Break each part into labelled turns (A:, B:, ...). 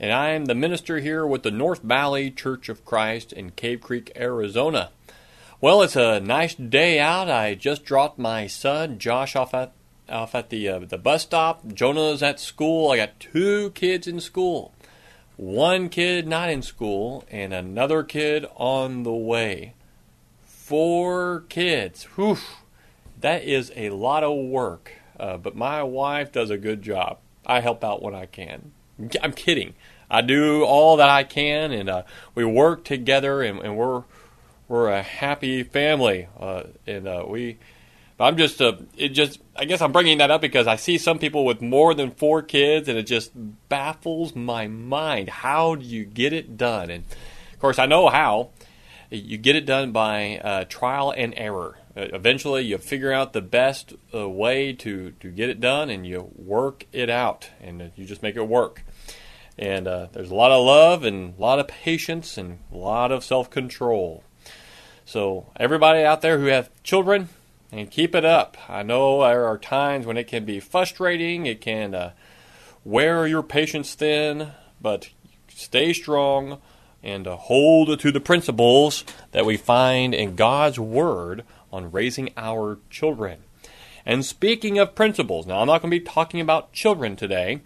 A: and I am the minister here with the North Valley Church of Christ in Cave Creek, Arizona. Well, it's a nice day out. I just dropped my son Josh off at off at the uh, the bus stop. Jonah's at school. I got two kids in school. One kid not in school and another kid on the way. Four kids. Whew. That is a lot of work. Uh, but my wife does a good job. I help out when I can. I'm kidding. I do all that I can, and uh, we work together, and, and, we're we're a happy family. Uh, and uh, we, I'm just uh, it just I guess I'm bringing that up because I see some people with more than four kids, and it just baffles my mind. How do you get it done? And of course, I know how. You get it done by uh, trial and error. Uh, eventually, you figure out the best way to to get it done, and you work it out, and you just make it work. And uh, there's a lot of love and a lot of patience and a lot of self control. So, everybody out there who have children, and keep it up. I know there are times when it can be frustrating, it can uh, wear your patience thin, but stay strong and uh, hold to the principles that we find in God's Word on raising our children. And speaking of principles, now I'm not going to be talking about children today,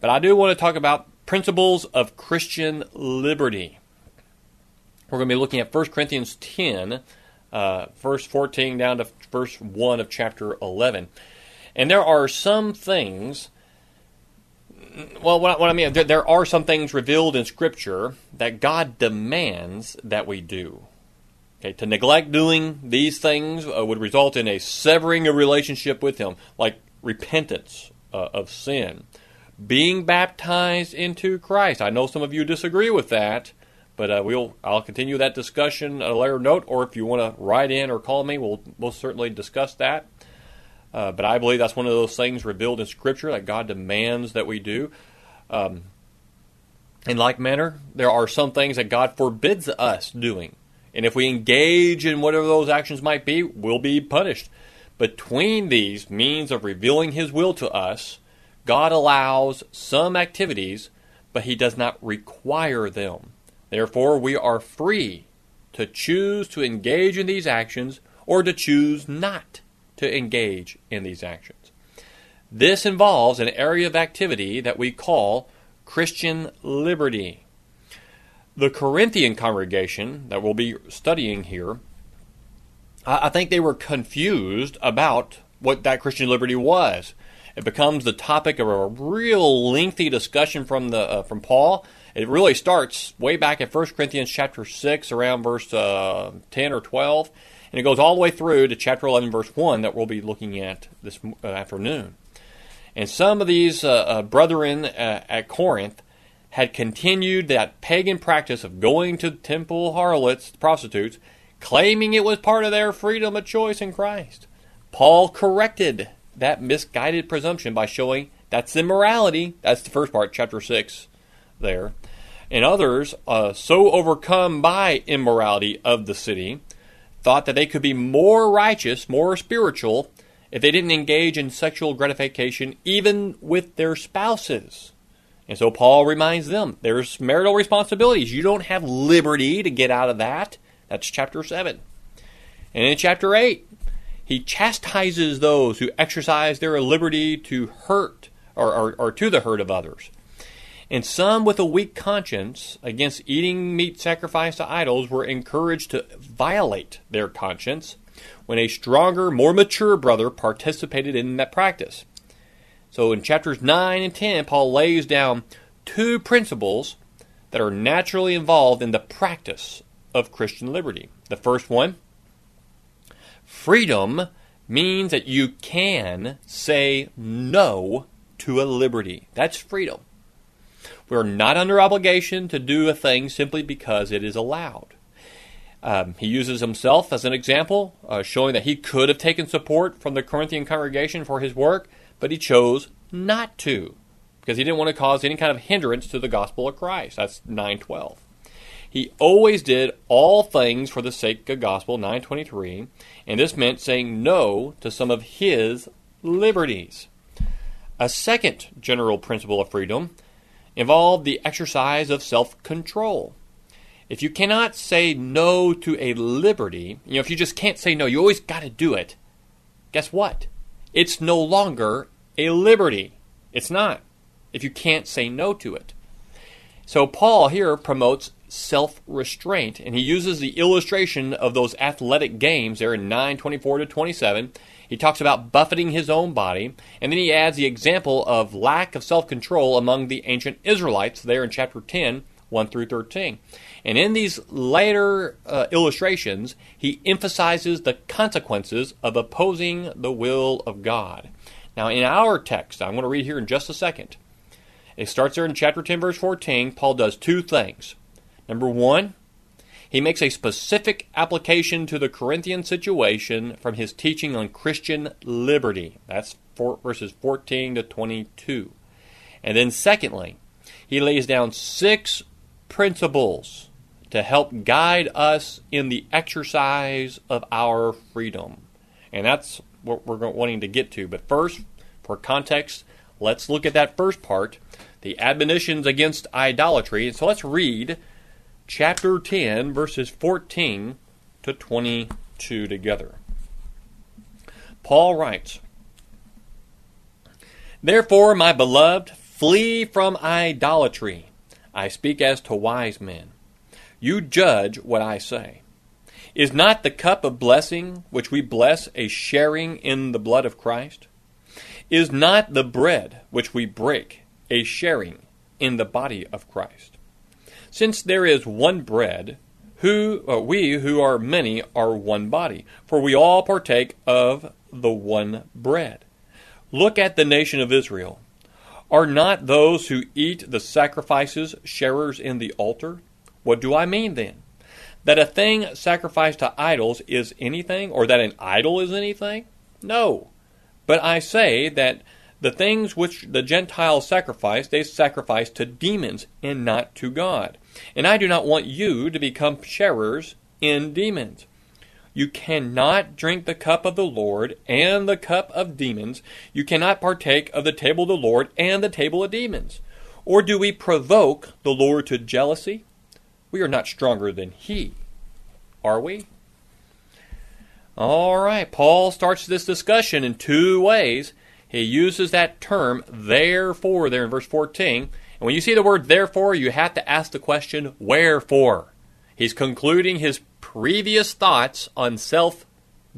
A: but I do want to talk about principles of Christian liberty. We're going to be looking at 1 Corinthians 10, uh, verse 14 down to verse 1 of chapter 11. And there are some things, well, what, I mean, there, there are some things revealed in Scripture that God demands that we do. Okay, to neglect doing these things uh, would result in a severing a relationship with Him, like repentance uh, of sin being baptized into Christ. I know some of you disagree with that, but uh, we'll I'll continue that discussion at a later note, or if you want to write in or call me, we'll most certainly discuss that. Uh, but I believe that's one of those things revealed in Scripture that God demands that we do. Um, in like manner, there are some things that God forbids us doing. And if we engage in whatever those actions might be, we'll be punished. Between these means of revealing His will to us, God allows some activities, but He does not require them. Therefore, we are free to choose to engage in these actions or to choose not to engage in these actions. This involves an area of activity that we call Christian liberty. The Corinthian congregation that we'll be studying here, I think they were confused about what that Christian liberty was. It becomes the topic of a real lengthy discussion from the uh, from Paul. It really starts way back at 1 Corinthians chapter 6, around verse uh, 10 or 12, and it goes all the way through to chapter 11, verse 1 that we'll be looking at this uh, afternoon. And some of these uh, uh, brethren at Corinth had continued that pagan practice of going to temple harlots, prostitutes, claiming it was part of their freedom of choice in Christ. Paul corrected that misguided presumption by showing that's immorality. That's the first part, chapter 6 there. And others, uh, so overcome by immorality of the city, thought that they could be more righteous, more spiritual, if they didn't engage in sexual gratification even with their spouses. And so Paul reminds them there's marital responsibilities. You don't have liberty to get out of that. That's chapter 7. And in chapter 8, he chastises those who exercise their liberty to hurt or, or, or to the hurt of others. And some with a weak conscience against eating meat sacrificed to idols were encouraged to violate their conscience when a stronger, more mature brother participated in that practice. So in chapters 9 and 10, Paul lays down two principles that are naturally involved in the practice of Christian liberty. The first one freedom means that you can say no to a liberty. That's freedom. We're not under obligation to do a thing simply because it is allowed. Um, he uses himself as an example, uh, showing that he could have taken support from the Corinthian congregation for his work, but he chose not to because he didn't want to cause any kind of hindrance to the gospel of Christ. That's 912. He always did all things for the sake of gospel, 923, and this meant saying no to some of his liberties. A second general principle of freedom involved the exercise of self control. If you cannot say no to a liberty, you know, if you just can't say no, you always got to do it, guess what? It's no longer a liberty. It's not, if you can't say no to it. So Paul here promotes self restraint, and he uses the illustration of those athletic games there in 924 to 27. He talks about buffeting his own body, and then he adds the example of lack of self control among the ancient Israelites there in chapter 10, 1 through 13. And in these later uh, illustrations, he emphasizes the consequences of opposing the will of God. Now, in our text, I'm going to read here in just a second. It starts there in chapter 10, verse 14. Paul does two things. Number one, he makes a specific application to the Corinthian situation from his teaching on Christian liberty. That's four, verses 14 to 22. And then, secondly, he lays down six principles to help guide us in the exercise of our freedom. And that's what we're wanting to get to. But first, for context, let's look at that first part the admonitions against idolatry. So let's read chapter 10, verses 14 to 22 together. Paul writes, Therefore, my beloved, flee from idolatry. I speak as to wise men. You judge what I say. Is not the cup of blessing which we bless a sharing in the blood of Christ? Is not the bread which we break a sharing in the body of Christ? Since there is one bread, who uh, we who are many are one body, for we all partake of the one bread. Look at the nation of Israel. Are not those who eat the sacrifices sharers in the altar? What do I mean then? That a thing sacrificed to idols is anything, or that an idol is anything? No. But I say that the things which the Gentiles sacrifice, they sacrifice to demons and not to God. And I do not want you to become sharers in demons. You cannot drink the cup of the Lord and the cup of demons. You cannot partake of the table of the Lord and the table of demons. Or do we provoke the Lord to jealousy? We are not stronger than He, are we? All right, Paul starts this discussion in two ways he uses that term, therefore, there in verse 14. And when you see the word therefore, you have to ask the question, wherefore? He's concluding his previous thoughts on self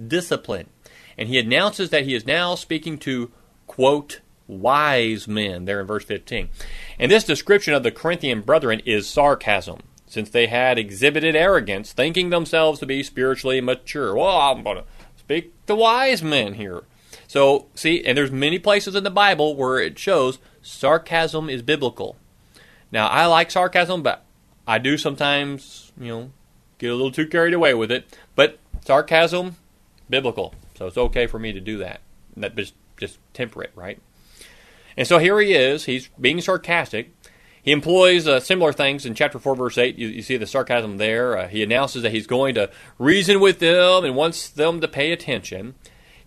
A: discipline. And he announces that he is now speaking to, quote, wise men, there in verse 15. And this description of the Corinthian brethren is sarcasm, since they had exhibited arrogance, thinking themselves to be spiritually mature. Well, I'm going to speak to wise men here. So, see, and there's many places in the Bible where it shows sarcasm is biblical. Now, I like sarcasm, but I do sometimes, you know, get a little too carried away with it. But sarcasm, biblical. So it's okay for me to do that. That just just temper it, right? And so here he is. He's being sarcastic. He employs uh, similar things in chapter 4, verse 8. You, you see the sarcasm there. Uh, he announces that he's going to reason with them and wants them to pay attention.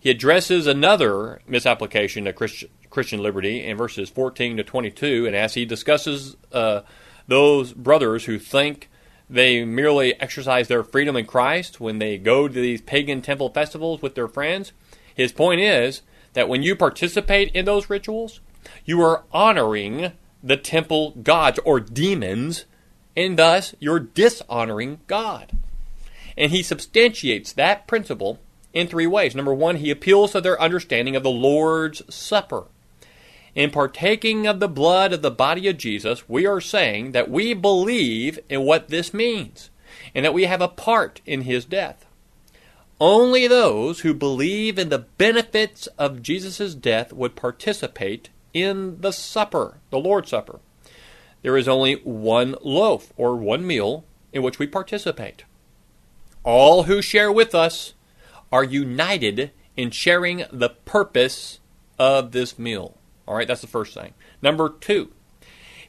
A: He addresses another misapplication of Christian, Christian liberty in verses 14 to 22, and as he discusses uh, those brothers who think they merely exercise their freedom in Christ when they go to these pagan temple festivals with their friends, his point is that when you participate in those rituals, you are honoring the temple gods or demons, and thus you're dishonoring God. And he substantiates that principle in three ways. Number one, he appeals to their understanding of the Lord's Supper. In partaking of the blood of the body of Jesus, we are saying that we believe in what this means and that we have a part in his death. Only those who believe in the benefits of Jesus' death would participate in the supper, the Lord's Supper. There is only one loaf or one meal in which we participate. All who share with us are united in sharing the purpose of this meal. All right, that's the first thing. Number two,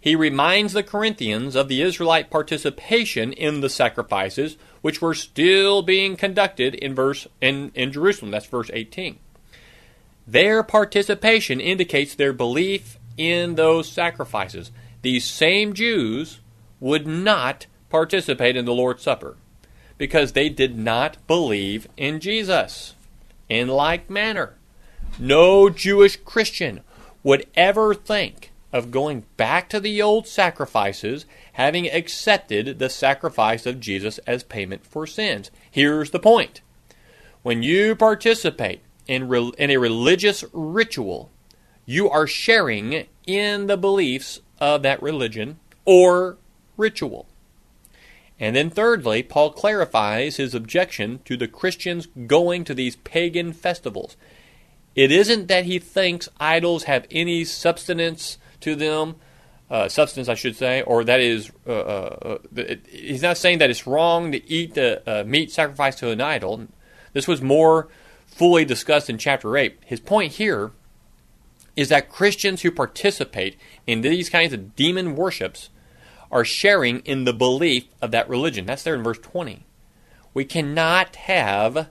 A: he reminds the Corinthians of the Israelite participation in the sacrifices which were still being conducted in verse in, in Jerusalem. That's verse 18. Their participation indicates their belief in those sacrifices. These same Jews would not participate in the Lord's Supper because they did not believe in Jesus. In like manner, no Jewish Christian would ever think of going back to the old sacrifices, having accepted the sacrifice of Jesus as payment for sins. Here's the point when you participate in, re- in a religious ritual, you are sharing in the beliefs of that religion or ritual. And then, thirdly, Paul clarifies his objection to the Christians going to these pagan festivals. It isn't that he thinks idols have any substance to them, uh, substance, I should say, or that is, uh, uh, it, he's not saying that it's wrong to eat the uh, meat sacrificed to an idol. This was more fully discussed in chapter 8. His point here is that Christians who participate in these kinds of demon worships are sharing in the belief of that religion. That's there in verse 20. We cannot have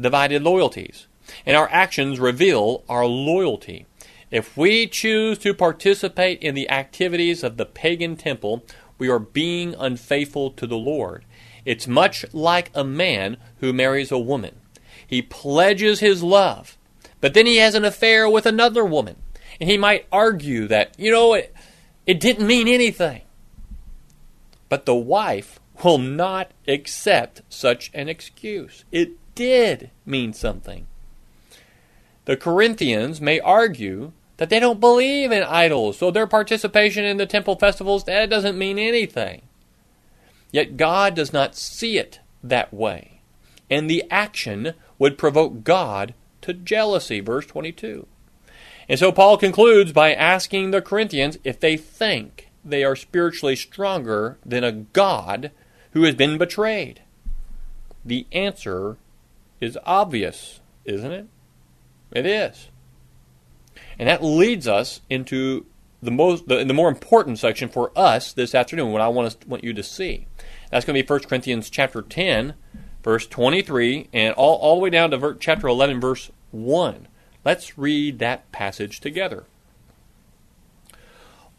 A: divided loyalties, and our actions reveal our loyalty. If we choose to participate in the activities of the pagan temple, we are being unfaithful to the Lord. It's much like a man who marries a woman. He pledges his love, but then he has an affair with another woman. And he might argue that, you know, it, it didn't mean anything. But the wife will not accept such an excuse. It did mean something. The Corinthians may argue that they don't believe in idols, so their participation in the temple festivals that doesn't mean anything. Yet God does not see it that way. And the action would provoke God to jealousy. Verse 22. And so Paul concludes by asking the Corinthians if they think they are spiritually stronger than a God who has been betrayed. The answer is obvious, isn't it? It is. And that leads us into the most the, the more important section for us this afternoon, what I want, us, want you to see. That's going to be 1 Corinthians chapter 10, verse 23, and all, all the way down to ver- chapter 11, verse 1. Let's read that passage together.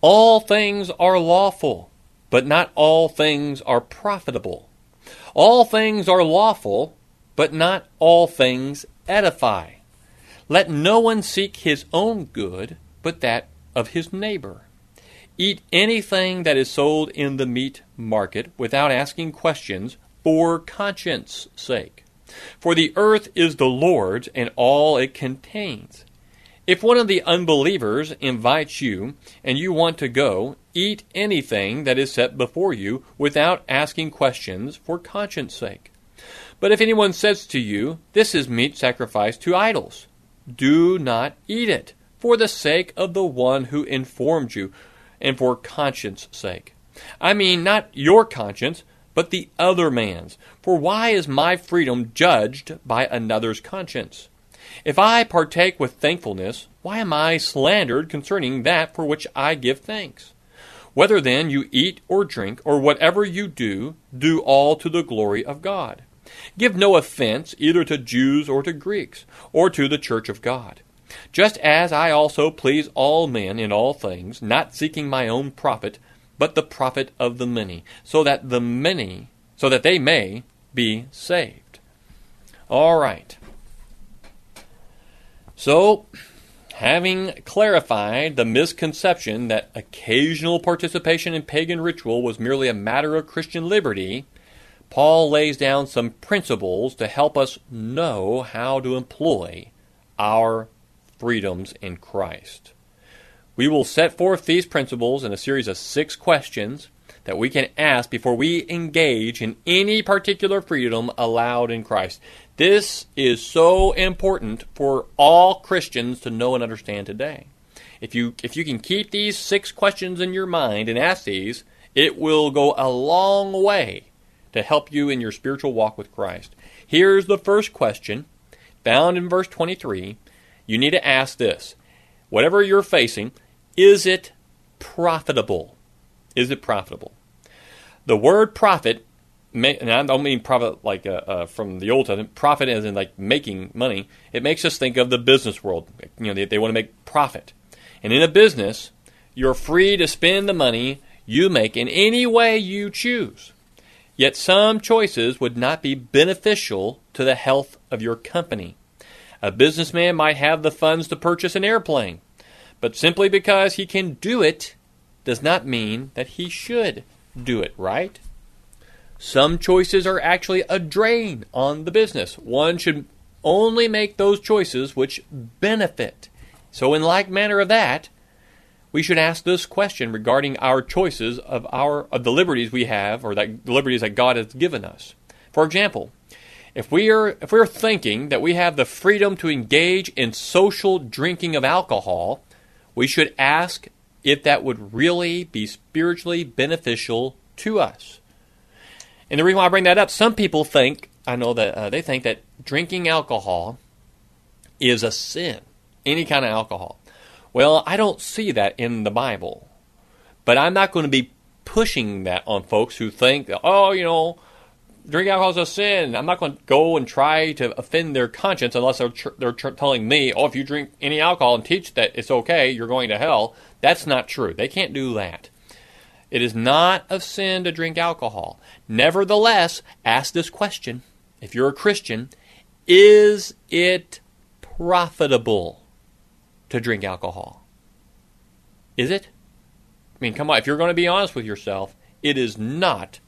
A: All things are lawful, but not all things are profitable. All things are lawful, but not all things edify. Let no one seek his own good, but that of his neighbor. Eat anything that is sold in the meat market without asking questions for conscience sake. For the earth is the Lord's and all it contains. If one of the unbelievers invites you and you want to go, eat anything that is set before you without asking questions for conscience sake. But if anyone says to you, This is meat sacrificed to idols, do not eat it, for the sake of the one who informed you, and for conscience sake. I mean, not your conscience, but the other man's. For why is my freedom judged by another's conscience? If I partake with thankfulness, why am I slandered concerning that for which I give thanks? Whether then you eat or drink, or whatever you do, do all to the glory of God. Give no offense either to Jews or to Greeks, or to the church of God. Just as I also please all men in all things, not seeking my own profit, but the profit of the many, so that the many, so that they may be saved. All right. So, Having clarified the misconception that occasional participation in pagan ritual was merely a matter of Christian liberty, Paul lays down some principles to help us know how to employ our freedoms in Christ. We will set forth these principles in a series of six questions that we can ask before we engage in any particular freedom allowed in Christ. This is so important for all Christians to know and understand today. If you if you can keep these six questions in your mind and ask these, it will go a long way to help you in your spiritual walk with Christ. Here's the first question, found in verse 23. You need to ask this whatever you're facing, is it profitable? Is it profitable? The word profit, and I don't mean prophet like uh, uh, from the Old Testament, profit as in like making money. It makes us think of the business world. You know, they, they want to make profit. And in a business, you're free to spend the money you make in any way you choose. Yet some choices would not be beneficial to the health of your company. A businessman might have the funds to purchase an airplane, but simply because he can do it does not mean that he should do it, right? Some choices are actually a drain on the business. One should only make those choices which benefit. So, in like manner of that, we should ask this question regarding our choices of our of the liberties we have or that the liberties that God has given us. For example, if we are if we are thinking that we have the freedom to engage in social drinking of alcohol, we should ask if that would really be spiritually beneficial to us. And the reason why I bring that up, some people think I know that uh, they think that drinking alcohol is a sin, any kind of alcohol. Well, I don't see that in the Bible. But I'm not going to be pushing that on folks who think, oh, you know, drinking alcohol is a sin. I'm not going to go and try to offend their conscience unless they're, tr- they're tr- telling me, oh, if you drink any alcohol and teach that it's okay, you're going to hell. That's not true. They can't do that. It is not a sin to drink alcohol. Nevertheless, ask this question if you're a Christian, is it profitable? to drink alcohol. Is it? I mean, come on, if you're going to be honest with yourself, it is not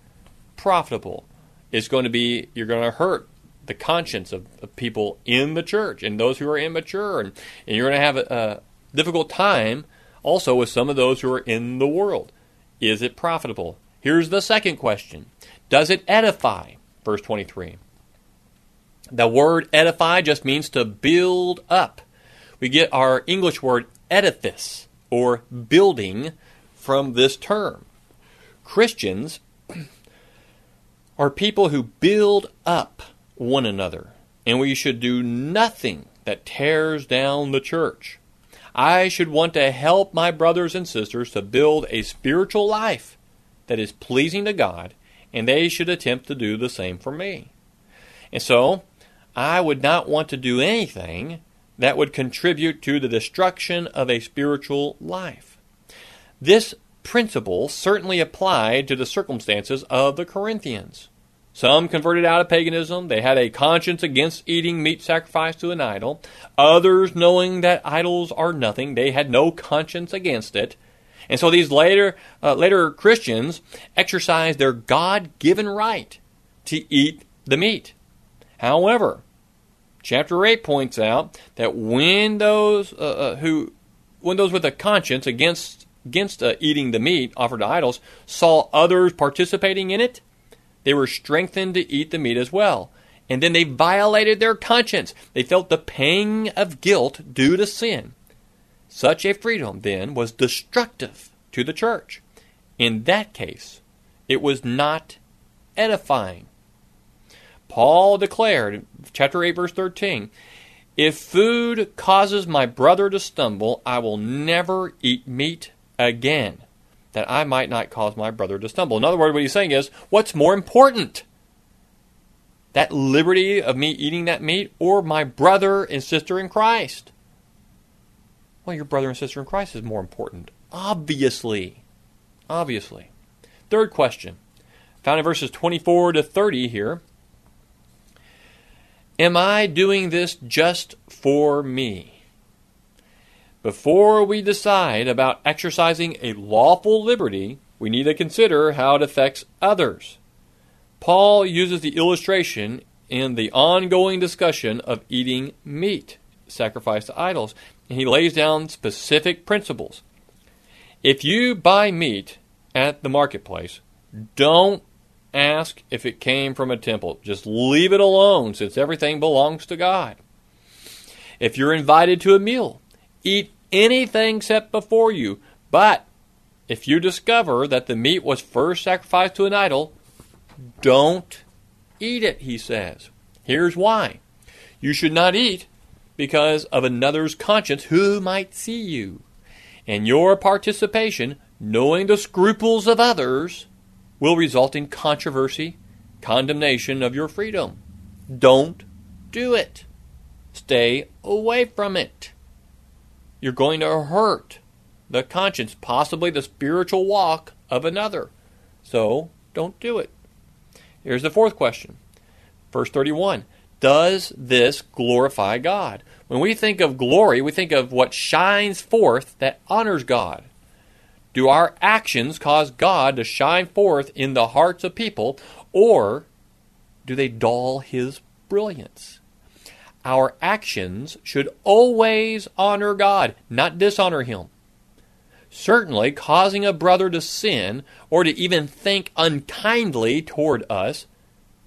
A: profitable. It's going to be, you're going to hurt the conscience of, of people in the church and those who are immature, and, and you're going to have a, a difficult time also with some of those who are in the world. Is it profitable? Here's the second question Does it edify? Verse 23. The word edify just means to build up we get our English word edifice or building from this term. Christians are people who build up one another, and we should do nothing that tears down the church. I should want to help my brothers and sisters to build a spiritual life that is pleasing to God, and they should attempt to do the same for me. And so, I would not want to do anything that would contribute to the destruction of a spiritual life. This principle certainly applied to the circumstances of the Corinthians. Some converted out of paganism. They had a conscience against eating meat sacrificed to an idol. Others, knowing that idols are nothing, they had no conscience against it. And so these later, uh, later Christians exercised their God given right to eat the meat. However, Chapter 8 points out that when those uh, uh, who when those with a conscience against against uh, eating the meat offered to idols saw others participating in it, they were strengthened to eat the meat as well. And then they violated their conscience. They felt the pang of guilt due to sin. Such a freedom, then, was destructive to the church. In that case, it was not edifying. Paul declared, chapter 8, verse 13, If food causes my brother to stumble, I will never eat meat again, that I might not cause my brother to stumble. In other words, what he's saying is, what's more important? That liberty of me eating that meat or my brother and sister in Christ? Well, your brother and sister in Christ is more important. Obviously. Obviously. Third question, found in verses 24 to 30 here. Am I doing this just for me? Before we decide about exercising a lawful liberty, we need to consider how it affects others. Paul uses the illustration in the ongoing discussion of eating meat sacrificed to idols, and he lays down specific principles. If you buy meat at the marketplace, don't ask if it came from a temple. Just leave it alone since everything belongs to God. If you're invited to a meal, eat anything set before you. But if you discover that the meat was first sacrificed to an idol, don't eat it, he says. Here's why. You should not eat because of another's conscience who might see you. And your participation, knowing the scruples of others, will result in controversy, condemnation of your freedom. Don't do it. Stay away from it. You're going to hurt the conscience, possibly the spiritual walk of another. So don't do it. Here's the fourth question. Verse 31 Does this glorify God? When we think of glory, we think of what shines forth that honors God. Do our actions cause God to shine forth in the hearts of people, or do they dull his brilliance? Our actions should always honor God, not dishonor him. Certainly, causing a brother to sin or to even think unkindly toward us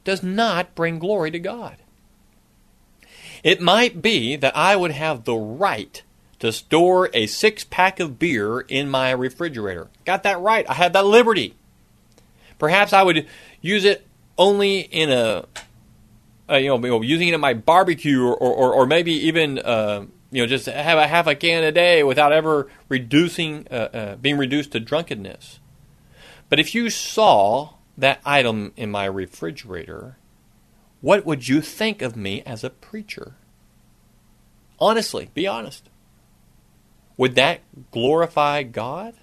A: does not bring glory to God. It might be that I would have the right to store a six pack of beer in my refrigerator. Got that right. I have that liberty. Perhaps I would use it only in a, uh, you, know, using it in my barbecue or, or, or maybe even, uh, you know, just have a half a can a day without ever reducing, uh, uh, being reduced to drunkenness. But if you saw that item in my refrigerator, what would you think of me as a preacher? Honestly, be honest. Would that glorify God?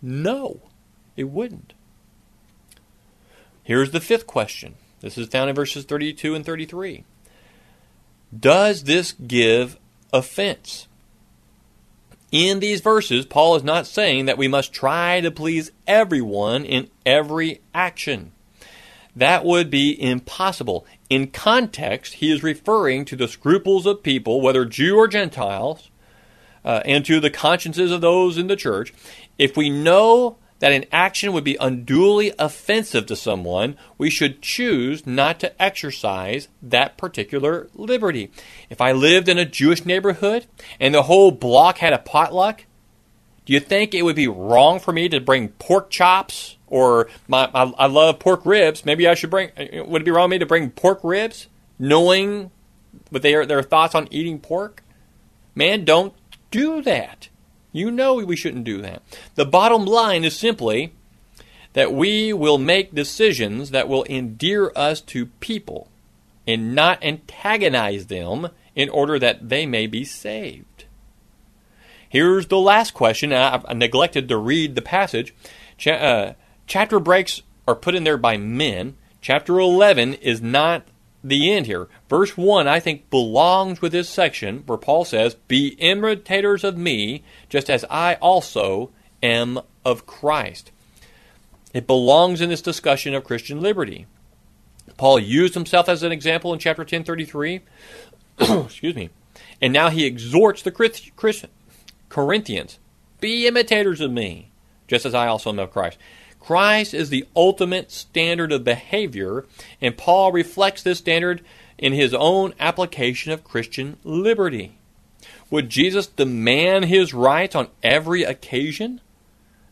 A: No, it wouldn't. Here's the fifth question. This is found in verses 32 and 33. Does this give offense? In these verses, Paul is not saying that we must try to please everyone in every action. That would be impossible. In context, he is referring to the scruples of people, whether Jew or Gentiles, uh, and to the consciences of those in the church, if we know that an action would be unduly offensive to someone, we should choose not to exercise that particular liberty. If I lived in a Jewish neighborhood and the whole block had a potluck, do you think it would be wrong for me to bring pork chops or my, I, I love pork ribs? Maybe I should bring. Would it be wrong for me to bring pork ribs, knowing what their their thoughts on eating pork? Man, don't do that. You know we shouldn't do that. The bottom line is simply that we will make decisions that will endear us to people and not antagonize them in order that they may be saved. Here's the last question. I, neglected to read the passage. uh, chapter breaks are put in there by men. Chapter 11 is not the end here. Verse 1, I think, belongs with this section where Paul says, Be imitators of me, just as I also am of Christ. It belongs in this discussion of Christian liberty. Paul used himself as an example in chapter 1033. Excuse me. And now he exhorts the Christian, Corinthians, Be imitators of me, just as I also am of Christ. Christ is the ultimate standard of behavior, and Paul reflects this standard in his own application of Christian liberty. Would Jesus demand his rights on every occasion?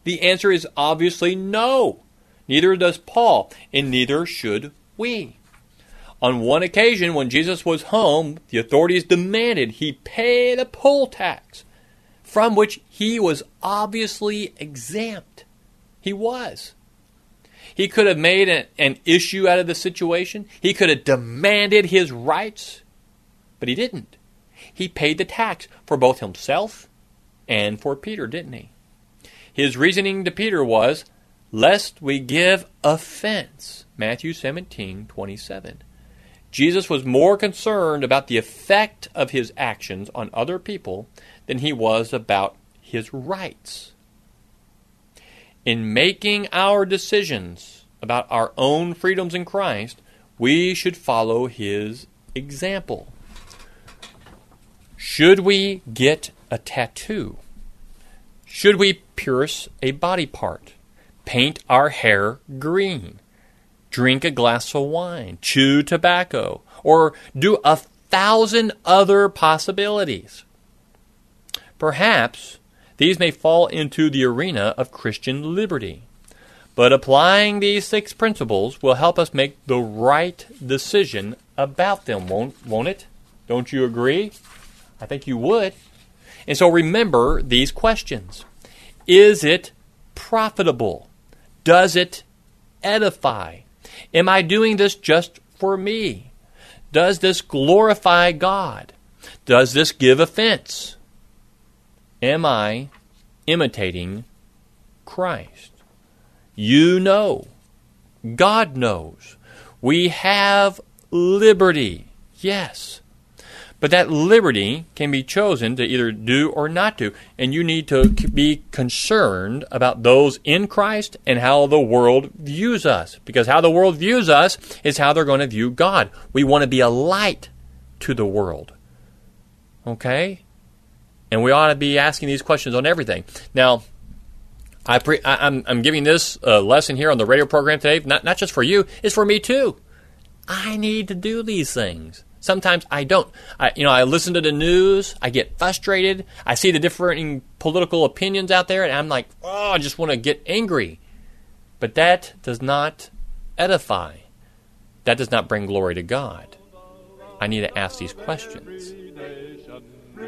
A: The answer is obviously no. Neither does Paul, and neither should we. On one occasion, when Jesus was home, the authorities demanded he pay the poll tax, from which he was obviously exempt. He was. He could have made an, an issue out of the situation. He could have demanded his rights, but he didn't. He paid the tax for both himself and for Peter, didn't he? His reasoning to Peter was, lest we give offense. Matthew 17, 27. Jesus was more concerned about the effect of his actions on other people than he was about his rights. In making our decisions about our own freedoms in Christ, we should follow his example. Should we get a tattoo? Should we pierce a body part? Paint our hair green? Drink a glass of wine? Chew tobacco? Or do a thousand other possibilities? Perhaps these may fall into the arena of Christian liberty. But applying these six principles will help us make the right decision about them, won't, won't it? Don't you agree? I think you would. And so remember these questions Is it profitable? Does it edify? Am I doing this just for me? Does this glorify God? Does this give offense? Am I imitating Christ? You know. God knows. We have liberty. Yes. But that liberty can be chosen to either do or not do. And you need to be concerned about those in Christ and how the world views us. Because how the world views us is how they're going to view God. We want to be a light to the world. Okay? And we ought to be asking these questions on everything. Now, I am I'm, I'm giving this uh, lesson here on the radio program today, not, not just for you, it's for me too. I need to do these things. Sometimes I don't. I, you know, I listen to the news. I get frustrated. I see the differing political opinions out there, and I'm like, oh, I just want to get angry. But that does not edify. That does not bring glory to God. I need to ask these questions.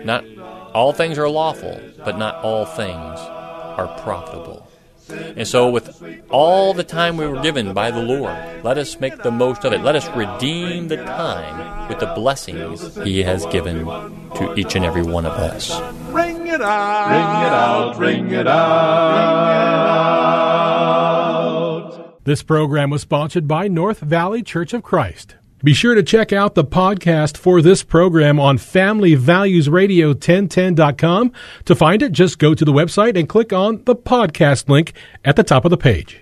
A: Not all things are lawful, but not all things are profitable. And so, with all the time we were given by the Lord, let us make the most of it. Let us redeem the time with the blessings He has given to each and every one of us.
B: Ring it out, ring it out, ring it out.
C: This program was sponsored by North Valley Church of Christ. Be sure to check out the podcast for this program on Family Values FamilyValuesRadio1010.com. To find it, just go to the website and click on the podcast link at the top of the page.